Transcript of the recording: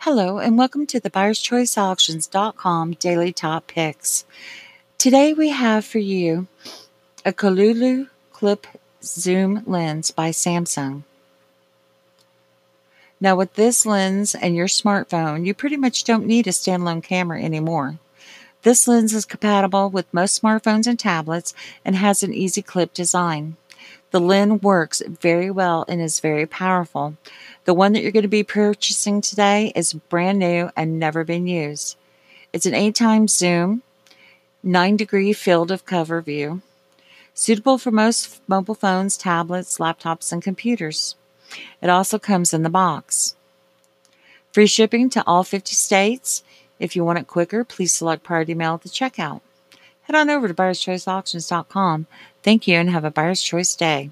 Hello, and welcome to the BuyersChoiceAuctions.com Daily Top Picks. Today we have for you a Kalulu Clip Zoom Lens by Samsung. Now, with this lens and your smartphone, you pretty much don't need a standalone camera anymore. This lens is compatible with most smartphones and tablets and has an easy clip design. The lens works very well and is very powerful. The one that you're going to be purchasing today is brand new and never been used. It's an 8 times zoom, 9 degree field of cover view, suitable for most mobile phones, tablets, laptops, and computers. It also comes in the box. Free shipping to all 50 states. If you want it quicker, please select Priority Mail at the checkout. Head on over to buyerschoiceauctions.com. Thank you and have a buyer's choice day.